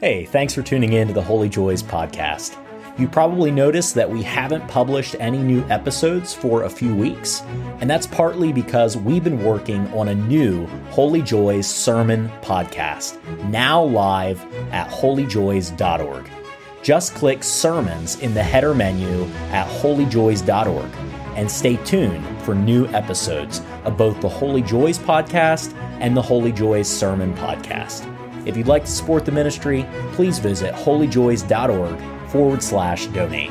Hey, thanks for tuning in to the Holy Joys podcast. You probably noticed that we haven't published any new episodes for a few weeks, and that's partly because we've been working on a new Holy Joys sermon podcast, now live at holyjoys.org. Just click sermons in the header menu at holyjoys.org and stay tuned for new episodes of both the Holy Joys podcast and the Holy Joys Sermon podcast. If you'd like to support the ministry, please visit holyjoys.org forward slash donate.